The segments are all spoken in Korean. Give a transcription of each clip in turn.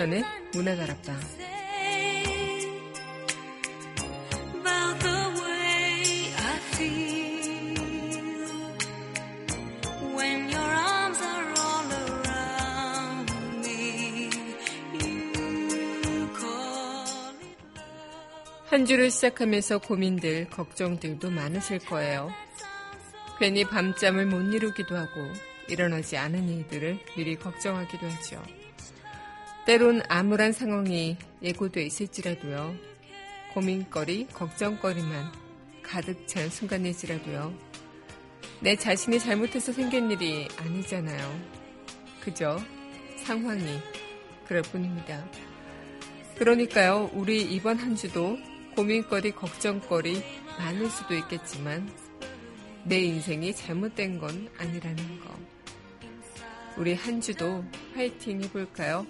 강민선의 문화다락방 한 주를 시작하면서 고민들, 걱정들도 많으실 거예요. 괜히 밤잠을 못 이루기도 하고 일어나지 않은 일들을 미리 걱정하기도 하죠. 때론 암울한 상황이 예고돼 있을지라도요. 고민거리, 걱정거리만 가득 찬 순간일지라도요. 내 자신이 잘못해서 생긴 일이 아니잖아요. 그저 상황이 그럴 뿐입니다. 그러니까요, 우리 이번 한 주도 고민거리, 걱정거리 많을 수도 있겠지만 내 인생이 잘못된 건 아니라는 거. 우리 한 주도 화이팅 해볼까요?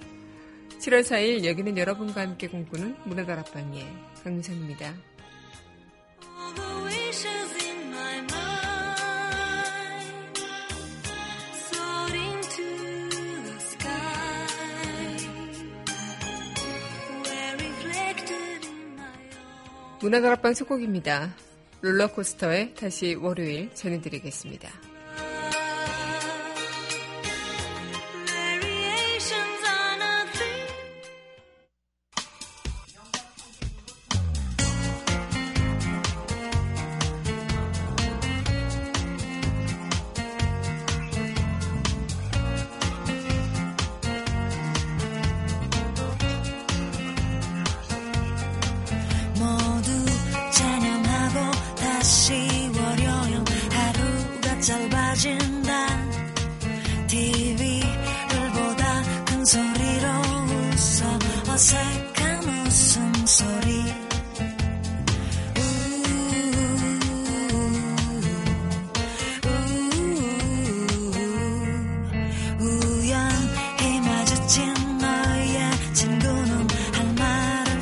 7월 4일 여기는 여러분과 함께 공부는 문화다락방의 강민선입니다. 문화다락방 속곡입니다. 롤러코스터에 다시 월요일 전해드리겠습니다.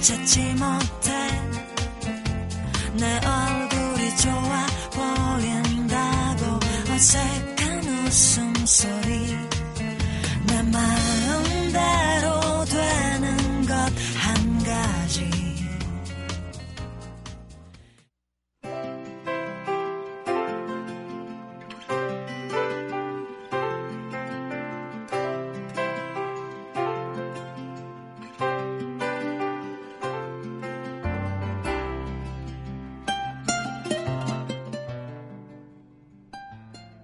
찾지 못해 내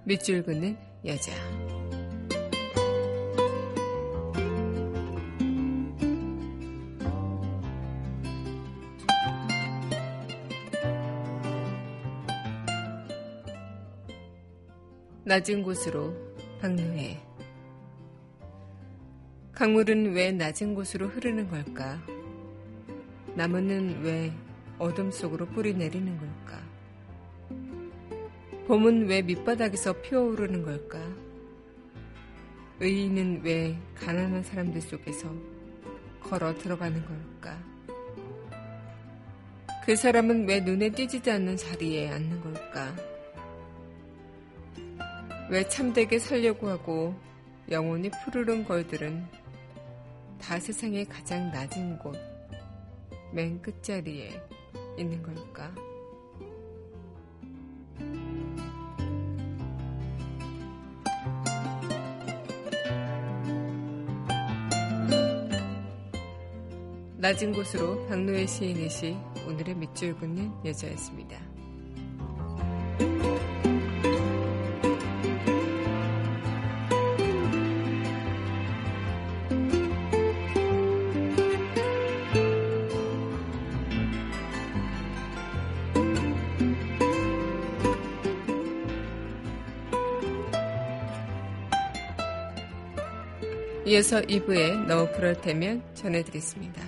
밑줄 긋는 여자. 낮은 곳으로 박노해. 강물은 왜 낮은 곳으로 흐르는 걸까? 나무는 왜 어둠 속으로 뿌리 내리는 걸까? 봄은 왜 밑바닥에서 피어오르는 걸까? 의인은 왜 가난한 사람들 속에서 걸어 들어가는 걸까? 그 사람은 왜 눈에 띄지도 않는 자리에 앉는 걸까? 왜 참되게 살려고 하고 영혼이 푸르른 걸들은 다 세상의 가장 낮은 곳, 맨 끝자리에 있는 걸까? 낮은 곳으로 박노해 시인의 시 오늘의 밑줄 긋는 여자였습니다. 이어서 2부에 너 그럴 테면 전해드리겠습니다.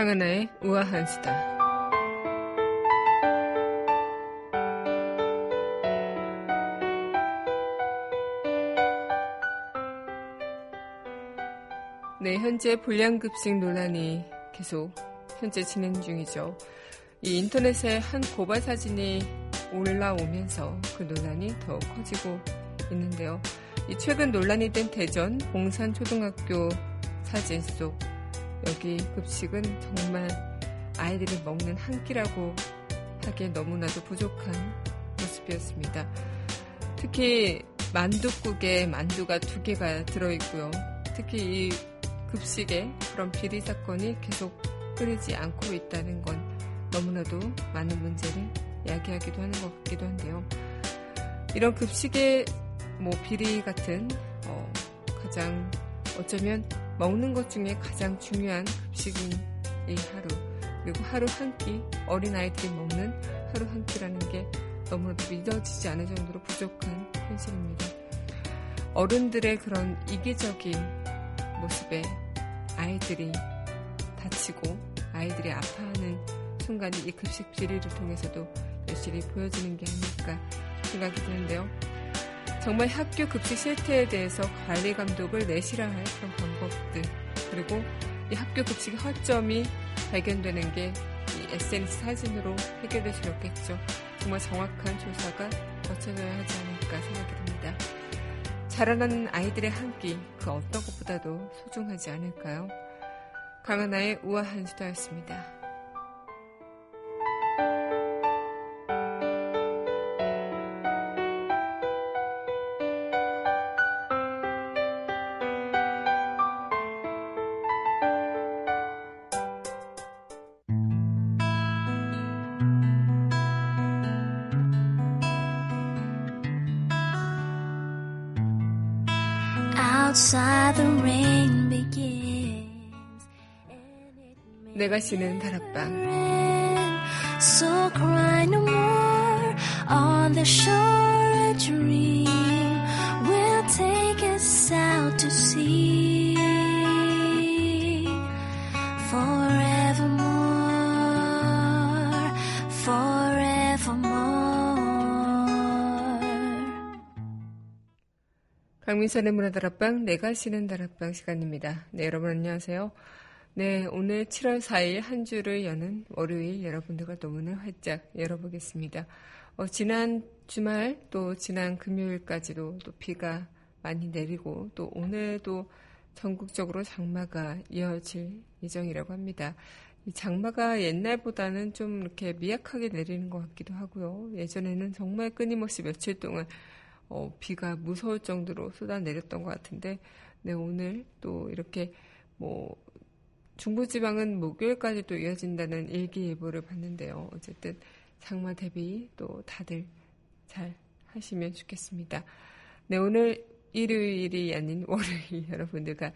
강하나의 우아한 수다. 네, 현재 불량급식 논란이 계속 현재 진행 중이죠. 이 인터넷에 한 고발 사진이 올라오면서 그 논란이 더욱 커지고 있는데요. 이 최근 논란이 된 대전 봉산초등학교 사진 속 여기 급식은 정말 아이들이 먹는 한 끼라고 하기에 너무나도 부족한 모습이었습니다. 특히 만두국에 만두가 두 개가 들어있고요. 특히 이 급식에 그런 비리 사건이 계속 끊이지 않고 있다는 건 너무나도 많은 문제를 야기하기도 하는 것 같기도 한데요. 이런 급식의 뭐 비리 같은 어, 가장 어쩌면 먹는 것 중에 가장 중요한 급식인 이 하루 그리고 하루 한 끼 어린아이들이 먹는 하루 한 끼라는 게 너무나도 믿어지지 않을 정도로 부족한 현실입니다. 어른들의 그런 이기적인 모습에 아이들이 다치고 아이들이 아파하는 순간이 이 급식 비리를 통해서도 여실히 보여지는 게 아닐까 생각이 드는데요. 정말 학교 급식 실태에 대해서 관리 감독을 내실화 할 그런 방법들 그리고 이 학교 급식의 허점이 발견되는 게 이 SNS 사진으로 없겠죠. 정말 정확한 조사가 거쳐져야 하지 않을까 생각이 듭니다. 자라나는 아이들의 한 끼 그 어떤 것보다도 소중하지 않을까요? 강하나의 우아한 수다였습니다. 내가 쉬는 다락방 So cry no more on the shore a dream 강민선의 문화다락방 내가 쉬는 다락방 시간입니다. 네 여러분 안녕하세요. 네, 오늘 7월 4일 한 주를 여는 월요일 여러분들과 또 문을 활짝 열어보겠습니다. 어, 지난 주말 또 지난 금요일까지도 또 비가 많이 내리고 또 오늘도 전국적으로 장마가 이어질 예정이라고 합니다. 이 장마가 옛날보다는 좀 이렇게 미약하게 내리는 것 같기도 하고요. 예전에는 정말 끊임없이 며칠 동안 어, 비가 무서울 정도로 쏟아내렸던 것 같은데, 네, 오늘 또 이렇게 뭐 중부지방은 목요일까지도 이어진다는 일기예보를 봤는데요. 어쨌든 장마 대비 또 다들 잘 하시면 좋겠습니다. 네, 오늘 일요일이 아닌 월요일 여러분들과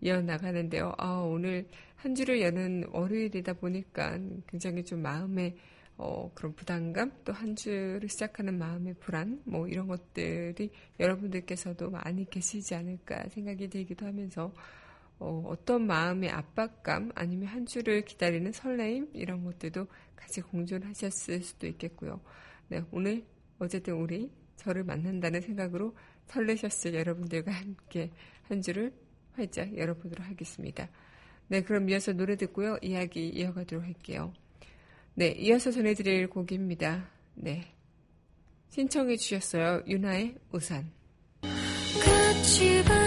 이어나가는데요. 아, 오늘 한 주를 여는 월요일이다 보니까 굉장히 좀 마음에 어, 그런 부담감, 또 한 주를 시작하는 마음의 불안, 뭐 이런 것들이 여러분들께서도 많이 계시지 않을까 생각이 들기도 하면서 어, 떤 마음의 압박감 아니면 한 주를 기다리는 설레임 이런 것들도 같이 공존 하셨을 수도 있겠고요. 네, 오늘 어쨌든 우리 저를 만난다는 생각으로 설레셨을 여러분들과 함께 한 주를 활짝 열어보도록 하겠습니다. 네, 그럼 이어서 노래 듣고요. 이야기 이어가도록 할게요. 네, 이어서 전해드릴 곡입니다. 네. 신청해 주셨어요. 유나의 우산. 같이 네,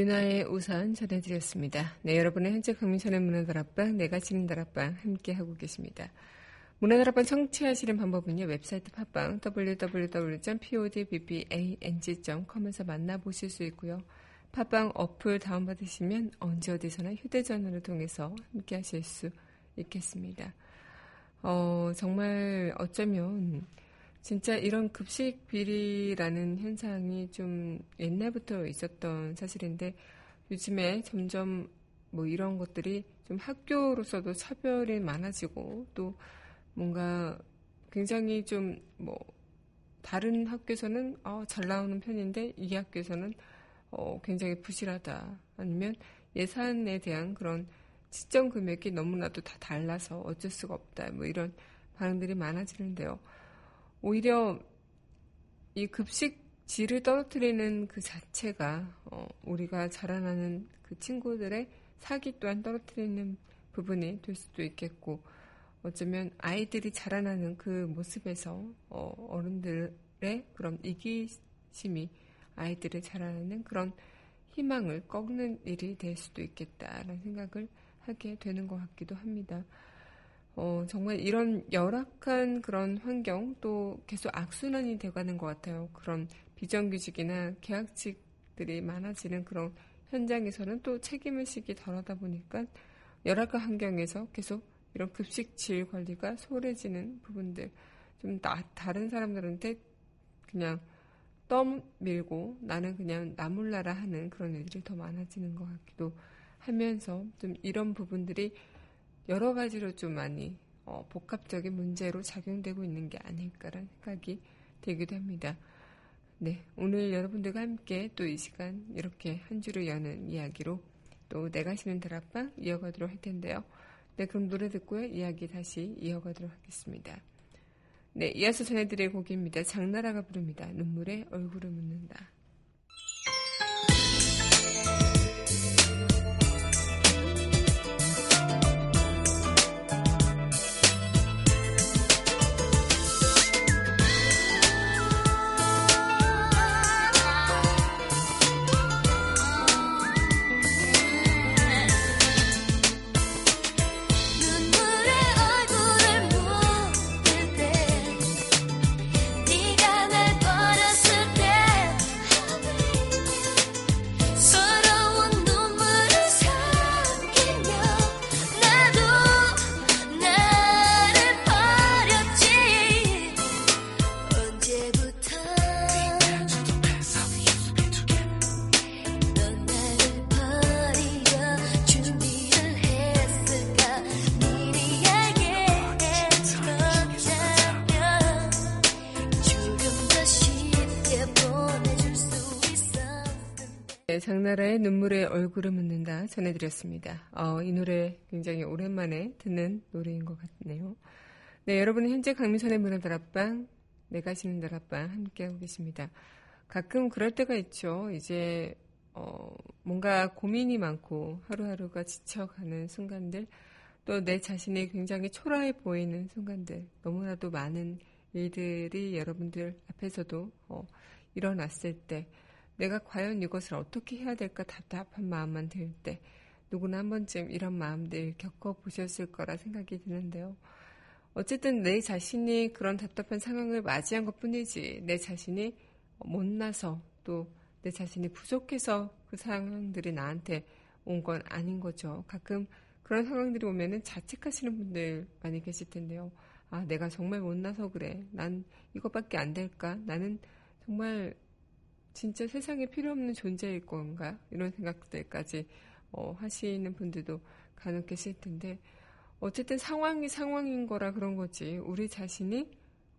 윤아의 우산 전해드렸습니다. 네, 여러분의 현재 강민선의 문화다락방, 내가 치는 다락방 함께하고 계십니다. 문화다락방 청취하시는 방법은요, 웹사이트 팟빵 www.podbbang.com에서 만나보실 수 있고요. 팟빵 어플 다운받으시면 언제 어디서나 휴대전화를 통해서 함께하실 수 있겠습니다. 어, 정말 어쩌면 진짜 이런 급식 비리라는 현상이 좀 옛날부터 있었던 사실인데 요즘에 점점 뭐 이런 것들이 좀 학교로서도 차별이 많아지고 또 뭔가 굉장히 좀 뭐 다른 학교에서는 어, 잘 나오는 편인데 이 학교에서는 어, 굉장히 부실하다 아니면 예산에 대한 그런 시점 금액이 너무나도 다 달라서 어쩔 수가 없다 뭐 이런 반응들이 많아지는데요. 오히려 이 급식 질을 떨어뜨리는 그 자체가 어, 우리가 자라나는 그 친구들의 사기 또한 떨어뜨리는 부분이 될 수도 있겠고 어쩌면 아이들이 자라나는 그 모습에서 어, 어른들의 그런 이기심이 아이들을 자라나는 그런 희망을 꺾는 일이 될 수도 있겠다라는 생각을 하게 되는 것 같기도 합니다. 어, 정말 이런 열악한 그런 환경 또 계속 악순환이 돼가는 것 같아요. 그런 비정규직이나 계약직들이 많아지는 그런 현장에서는 또 책임의식이 덜하다 보니까 열악한 환경에서 계속 이런 급식 질 관리가 소홀해지는 부분들 좀 나, 다른 사람들한테 그냥 떠밀고 나는 그냥 나몰라라 하는 그런 일들이 더 많아지는 것 같기도 하면서 좀 이런 부분들이 여러 가지로 좀 많이 어, 복합적인 문제로 작용되고 있는 게 아닐까라는 생각이 들기도 합니다. 네, 오늘 여러분들과 함께 또 이 시간 이렇게 한 주를 여는 이야기로 또 내가 쉬는 드랍방 이어가도록 할 텐데요. 네, 그럼 노래 듣고요. 이야기 다시 이어가도록 하겠습니다. 네, 이어서 전해드릴 곡입니다. 장나라가 부릅니다. 눈물에 얼굴을 묻는다. 장나라의 눈물에 얼굴을 묻는다 전해드렸습니다. 어, 이 노래 굉장히 오랜만에 듣는 노래인 것 같네요. 네, 여러분은 현재 강민선의 문화 다락방, 내가 시는 다락방 함께하고 계십니다. 가끔 그럴 때가 있죠. 이제 어, 뭔가 고민이 많고 하루하루가 지쳐가는 순간들, 또 내 자신이 굉장히 초라해 보이는 순간들, 너무나도 많은 일들이 여러분들 앞에서도 어, 일어났을 때, 내가 과연 이것을 어떻게 해야 될까 답답한 마음만 들 때 누구나 한 번쯤 이런 마음들 겪어보셨을 거라 생각이 드는데요. 어쨌든 내 자신이 그런 답답한 상황을 맞이한 것 뿐이지 내 자신이 못나서 또 내 자신이 부족해서 그 상황들이 나한테 온 건 아닌 거죠. 가끔 그런 상황들이 오면은 자책하시는 분들 많이 계실 텐데요. 아, 내가 정말 못나서 그래. 난 이것밖에 안 될까? 나는 정말 진짜 세상에 필요 없는 존재일 건가? 이런 생각들까지 어, 하시는 분들도 간혹 계실 텐데, 어쨌든 상황이 상황인 거라 그런 거지. 우리 자신이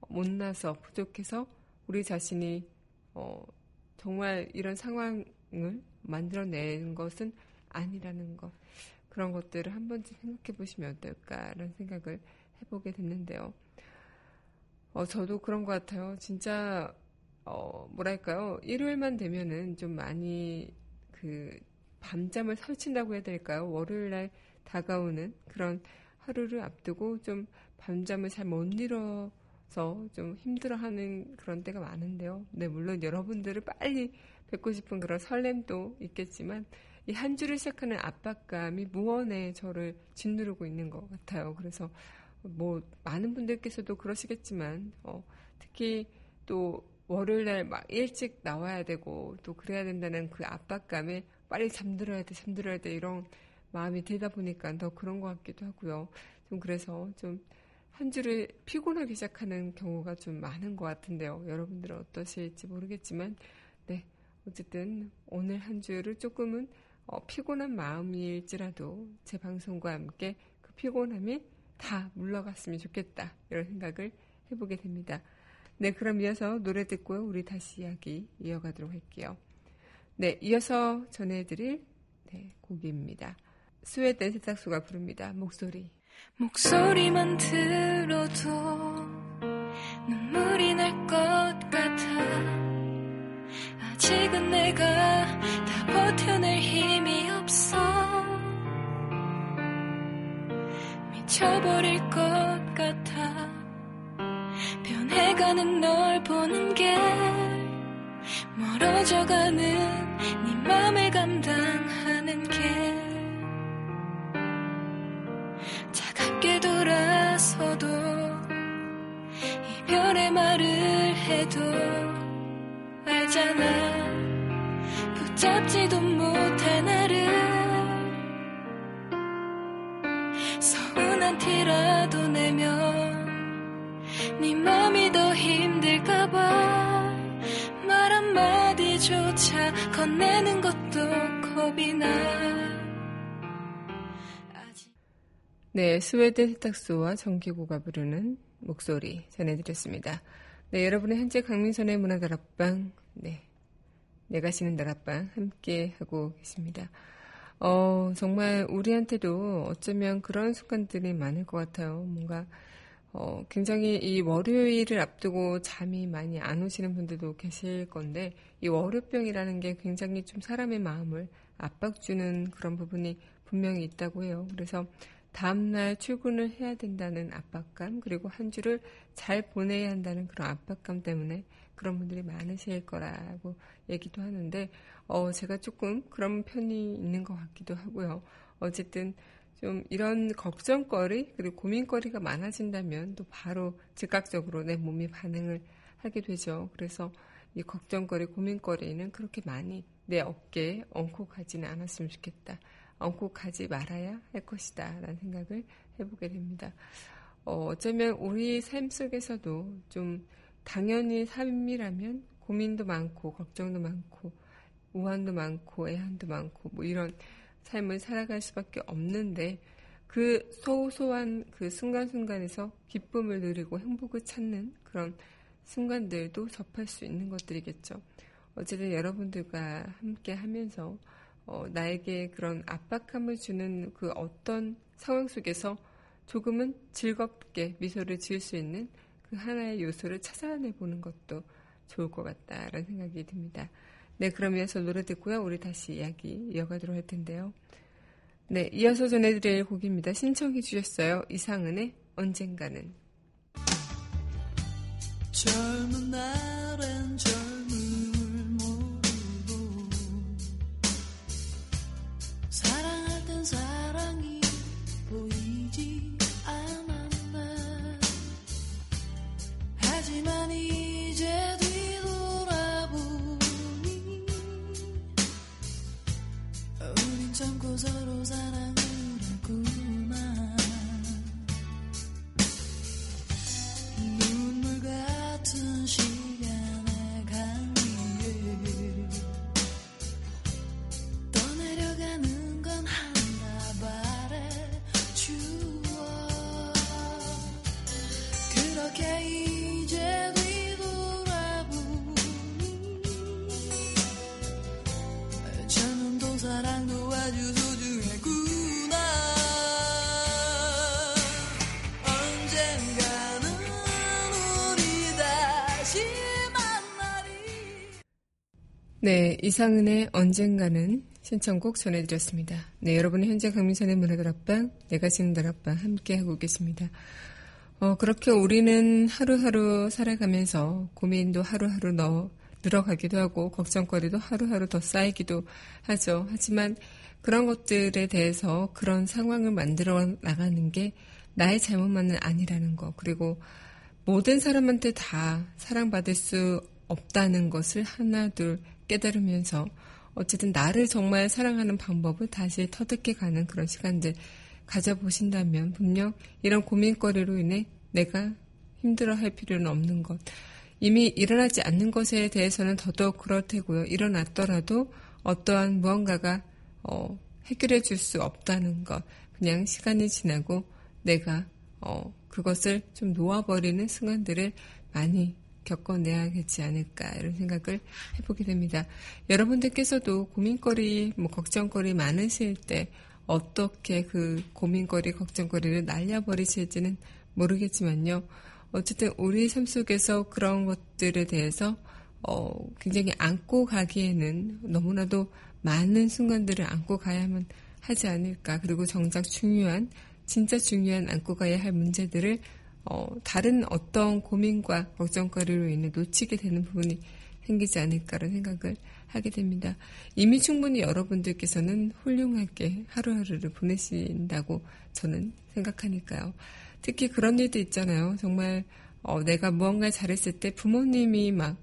못나서, 부족해서 우리 자신이 어, 정말 이런 상황을 만들어낸 것은 아니라는 것. 그런 것들을 한 번쯤 생각해 보시면 어떨까라는 생각을 해보게 됐는데요. 어, 저도 그런 것 같아요. 진짜 어, 뭐랄까요. 일요일만 되면은 좀 많이 그 밤잠을 설친다고 해야 될까요? 월요일 날 다가오는 그런 하루를 앞두고 좀 밤잠을 잘 못 이뤄 그래서 좀 힘들어하는 그런 때가 많은데요. 네, 물론 여러분들을 빨리 뵙고 싶은 그런 설렘도 있겠지만 이 한 주를 시작하는 압박감이 무언에 저를 짓누르고 있는 것 같아요. 그래서 뭐 많은 분들께서도 그러시겠지만 어, 특히 또 월요일날 막 일찍 나와야 되고 또 그래야 된다는 그 압박감에 빨리 잠들어야 돼, 잠들어야 돼 이런 마음이 들다 보니까 더 그런 것 같기도 하고요. 좀 그래서 좀 한 주를 피곤하게 시작하는 경우가 좀 많은 것 같은데요. 여러분들은 어떠실지 모르겠지만, 네. 어쨌든 오늘 한 주를 조금은 어, 피곤한 마음일지라도 제 방송과 함께 그 피곤함이 다 물러갔으면 좋겠다. 이런 생각을 해보게 됩니다. 네, 그럼 이어서 노래 듣고요. 우리 다시 이야기 이어가도록 할게요. 네, 이어서 전해드릴 네, 곡입니다. 스웨덴 세탁소가 부릅니다. 목소리. 목소리만 들어도 눈물이 날 것 같아. 아직은 내가 다 버텨 변해가는 널 보는 게 멀어져가는 네 맘을 감당 네, 스웨덴 세탁소와 정기고가 부르는 목소리 전해드렸습니다. 네, 여러분의 현재 강민선의 문화다락방, 네, 내가 쉬는 다락방 함께 하고 계십니다. 어, 정말 우리한테도 어쩌면 그런 순간들이 많을 것 같아요. 뭔가 어, 굉장히 이 월요일을 앞두고 잠이 많이 안 오시는 분들도 계실 건데, 이 월요병이라는 게 굉장히 좀 사람의 마음을 압박 주는 그런 부분이 분명히 있다고 해요. 그래서 다음날 출근을 해야 된다는 압박감, 그리고 한 주를 잘 보내야 한다는 그런 압박감 때문에 그런 분들이 많으실 거라고 얘기도 하는데, 어, 제가 조금 그런 편이 있는 것 같기도 하고요. 어쨌든 좀 이런 걱정거리 그리고 고민거리가 많아진다면 또 바로 즉각적으로 내 몸이 반응을 하게 되죠. 그래서 이 걱정거리, 고민거리는 그렇게 많이 내 어깨에 엉고 가지는 않았으면 좋겠다. 엉고 가지 말아야 할 것이다. 라는 생각을 해보게 됩니다. 어, 어쩌면 우리 삶 속에서도 좀 당연히 삶이라면 고민도 많고, 걱정도 많고, 우환도 많고, 애환도 많고, 뭐 이런 삶을 살아갈 수밖에 없는데 그 소소한 그 순간순간에서 기쁨을 누리고 행복을 찾는 그런 순간들도 접할 수 있는 것들이겠죠. 어쨌든 여러분들과 함께 하면서 어, 나에게 그런 압박감을 주는 그 어떤 상황 속에서 조금은 즐겁게 미소를 지을 수 있는 그 하나의 요소를 찾아내 보는 것도 좋을 것 같다라는 생각이 듭니다. 네, 그럼 이어서 노래 듣고요. 우리 다시 이야기 이어가도록 할 텐데요. 네, 이어서 전해드릴 곡입니다. 신청해 주셨어요. 이상은의 언젠가는. 젊은 날엔 네 이상은의 언젠가는 신청곡 전해드렸습니다. 네 여러분은 현재 강민선의 문화다락방 내가 지는 다락방 함께하고 계십니다. 어, 그렇게 우리는 하루하루 살아가면서 고민도 하루하루 너, 늘어가기도 하고 걱정거리도 하루하루 더 쌓이기도 하죠. 하지만 그런 것들에 대해서 그런 상황을 만들어 나가는 게 나의 잘못만은 아니라는 거. 그리고 모든 사람한테 다 사랑받을 수 없다는 것을 하나 둘 깨달으면서 어쨌든 나를 정말 사랑하는 방법을 다시 터득해 가는 그런 시간들 가져보신다면 분명 이런 고민거리로 인해 내가 힘들어 할 필요는 없는 것. 이미 일어나지 않는 것에 대해서는 더더욱 그럴 테고요. 일어났더라도 어떠한 무언가가 어, 해결해 줄 수 없다는 것. 그냥 시간이 지나고 내가 어, 그것을 좀 놓아버리는 순간들을 많이 겪어내야겠지 않을까 이런 생각을 해보게 됩니다. 여러분들께서도 고민거리, 뭐 걱정거리 많으실 때 어떻게 그 고민거리, 걱정거리를 날려버리실지는 모르겠지만요. 어쨌든 우리 삶 속에서 그런 것들에 대해서 어, 굉장히 안고 가기에는 너무나도 많은 순간들을 안고 가야만 하지 않을까. 그리고 정작 중요한, 진짜 중요한 안고 가야 할 문제들을 어, 다른 어떤 고민과 걱정거리로 인해 놓치게 되는 부분이 생기지 않을까라는 생각을 하게 됩니다. 이미 충분히 여러분들께서는 훌륭하게 하루하루를 보내신다고 저는 생각하니까요. 특히 그런 일도 있잖아요. 정말 어, 내가 무언가를 잘했을 때 부모님이 막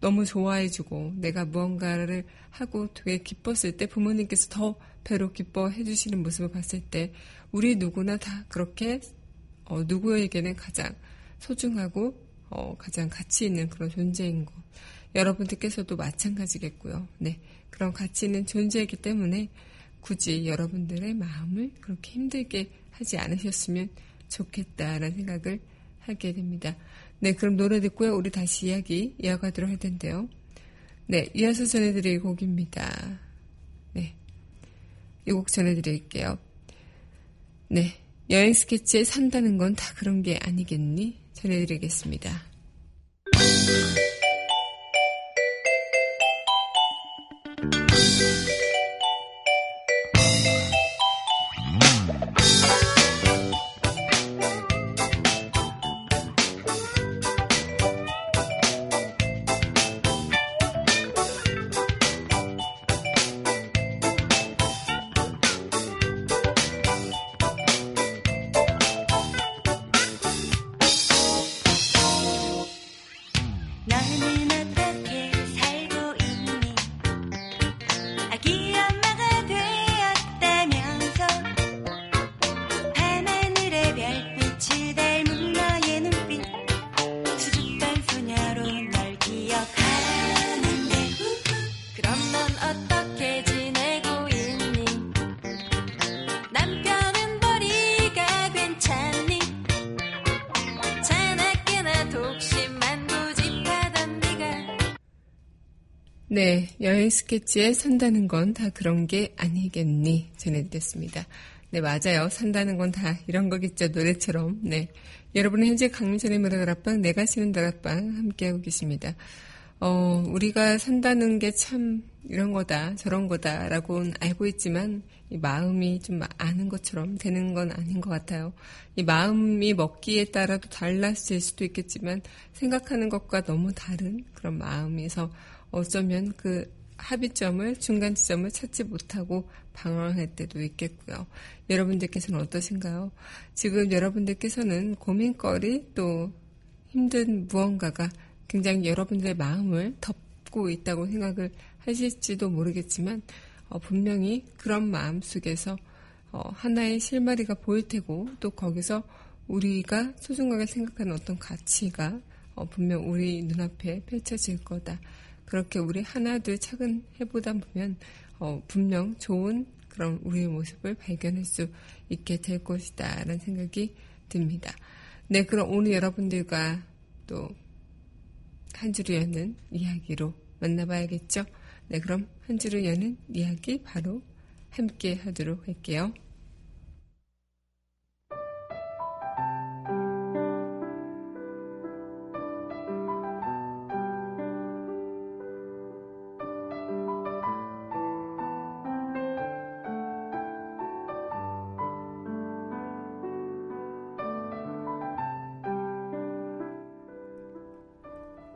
너무 좋아해주고 내가 무언가를 하고 되게 기뻤을 때 부모님께서 더 배로 기뻐해 주시는 모습을 봤을 때 우리 누구나 다 그렇게 어, 누구에게는 가장 소중하고 어, 가장 가치 있는 그런 존재인 것. 여러분들께서도 마찬가지겠고요. 네. 그런 가치 있는 존재이기 때문에 굳이 여러분들의 마음을 그렇게 힘들게 하지 않으셨으면 좋겠다라는 생각을 하게 됩니다. 네, 그럼 노래 듣고요. 우리 다시 이야기 이어가도록 할 텐데요. 네, 이어서 전해드릴 곡입니다. 네. 이 곡 전해드릴게요. 네. 여행 스케치에 산다는 건 다 그런 게 아니겠니? 전해드리겠습니다. 네, 여행 스케치에 산다는 건 다 그런 게 아니겠니? 전해드렸습니다. 네, 맞아요. 산다는 건 다 이런 거겠죠. 노래처럼. 네. 여러분은 현재 강민선의 문화 다락방, 내가 쓰는 다락방 함께하고 계십니다. 어, 우리가 산다는 게 참 이런 거다, 저런 거다라고는 알고 있지만 이 마음이 좀 아는 것처럼 되는 건 아닌 것 같아요. 이 마음이 먹기에 따라도 달랐을 수도 있겠지만 생각하는 것과 너무 다른 그런 마음에서 어쩌면 그 합의점을 중간 지점을 찾지 못하고 방황할 때도 있겠고요. 여러분들께서는 어떠신가요? 지금 여러분들께서는 고민거리 또 힘든 무언가가 굉장히 여러분들의 마음을 덮고 있다고 생각을 하실지도 모르겠지만 어, 분명히 그런 마음 속에서 어, 하나의 실마리가 보일 테고 또 거기서 우리가 소중하게 생각하는 어떤 가치가 어, 분명 우리 눈앞에 펼쳐질 거다. 그렇게 우리 하나둘 차근해 보다 보면 어, 분명 좋은 그런 우리의 모습을 발견할 수 있게 될 것이다 라는 생각이 듭니다. 네, 그럼 오늘 여러분들과 또 한 주를 여는 이야기로 만나봐야겠죠? 네, 그럼 한 주를 여는 이야기 바로 함께 하도록 할게요.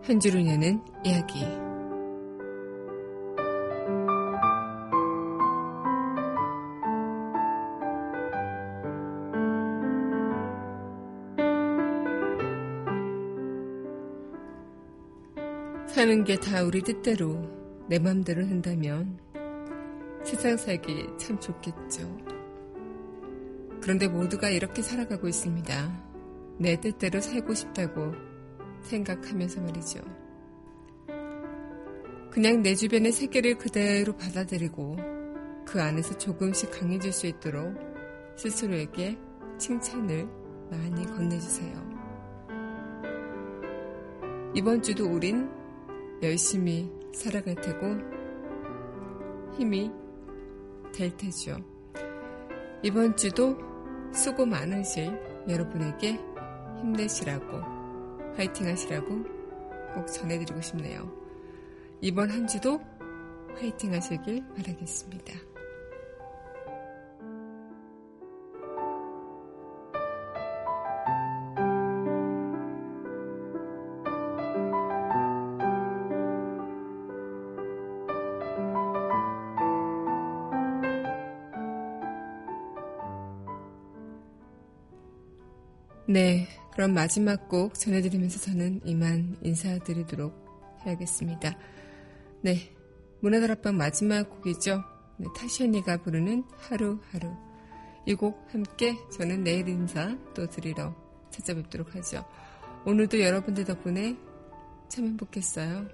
현주를 여는 이야기 사는 게 다 우리 뜻대로 내 맘대로 한다면 세상 살기 참 좋겠죠. 그런데 모두가 이렇게 살아가고 있습니다. 내 뜻대로 살고 싶다고 생각하면서 말이죠. 그냥 내 주변의 세계를 그대로 받아들이고 그 안에서 조금씩 강해질 수 있도록 스스로에게 칭찬을 많이 건네주세요. 이번 주도 우린 열심히 살아갈 테고 힘이 될 테죠. 이번 주도 수고 많으실 여러분에게 힘내시라고 화이팅 하시라고 꼭 전해드리고 싶네요. 이번 한 주도 화이팅 하시길 바라겠습니다. 네, 그럼 마지막 곡 전해드리면서 저는 이만 인사드리도록 해야겠습니다. 네, 문화다락방 마지막 곡이죠. 네, 타시 언니가 부르는 하루하루. 이 곡 함께 저는 내일 인사 또 드리러 찾아뵙도록 하죠. 오늘도 여러분들 덕분에 참 행복했어요.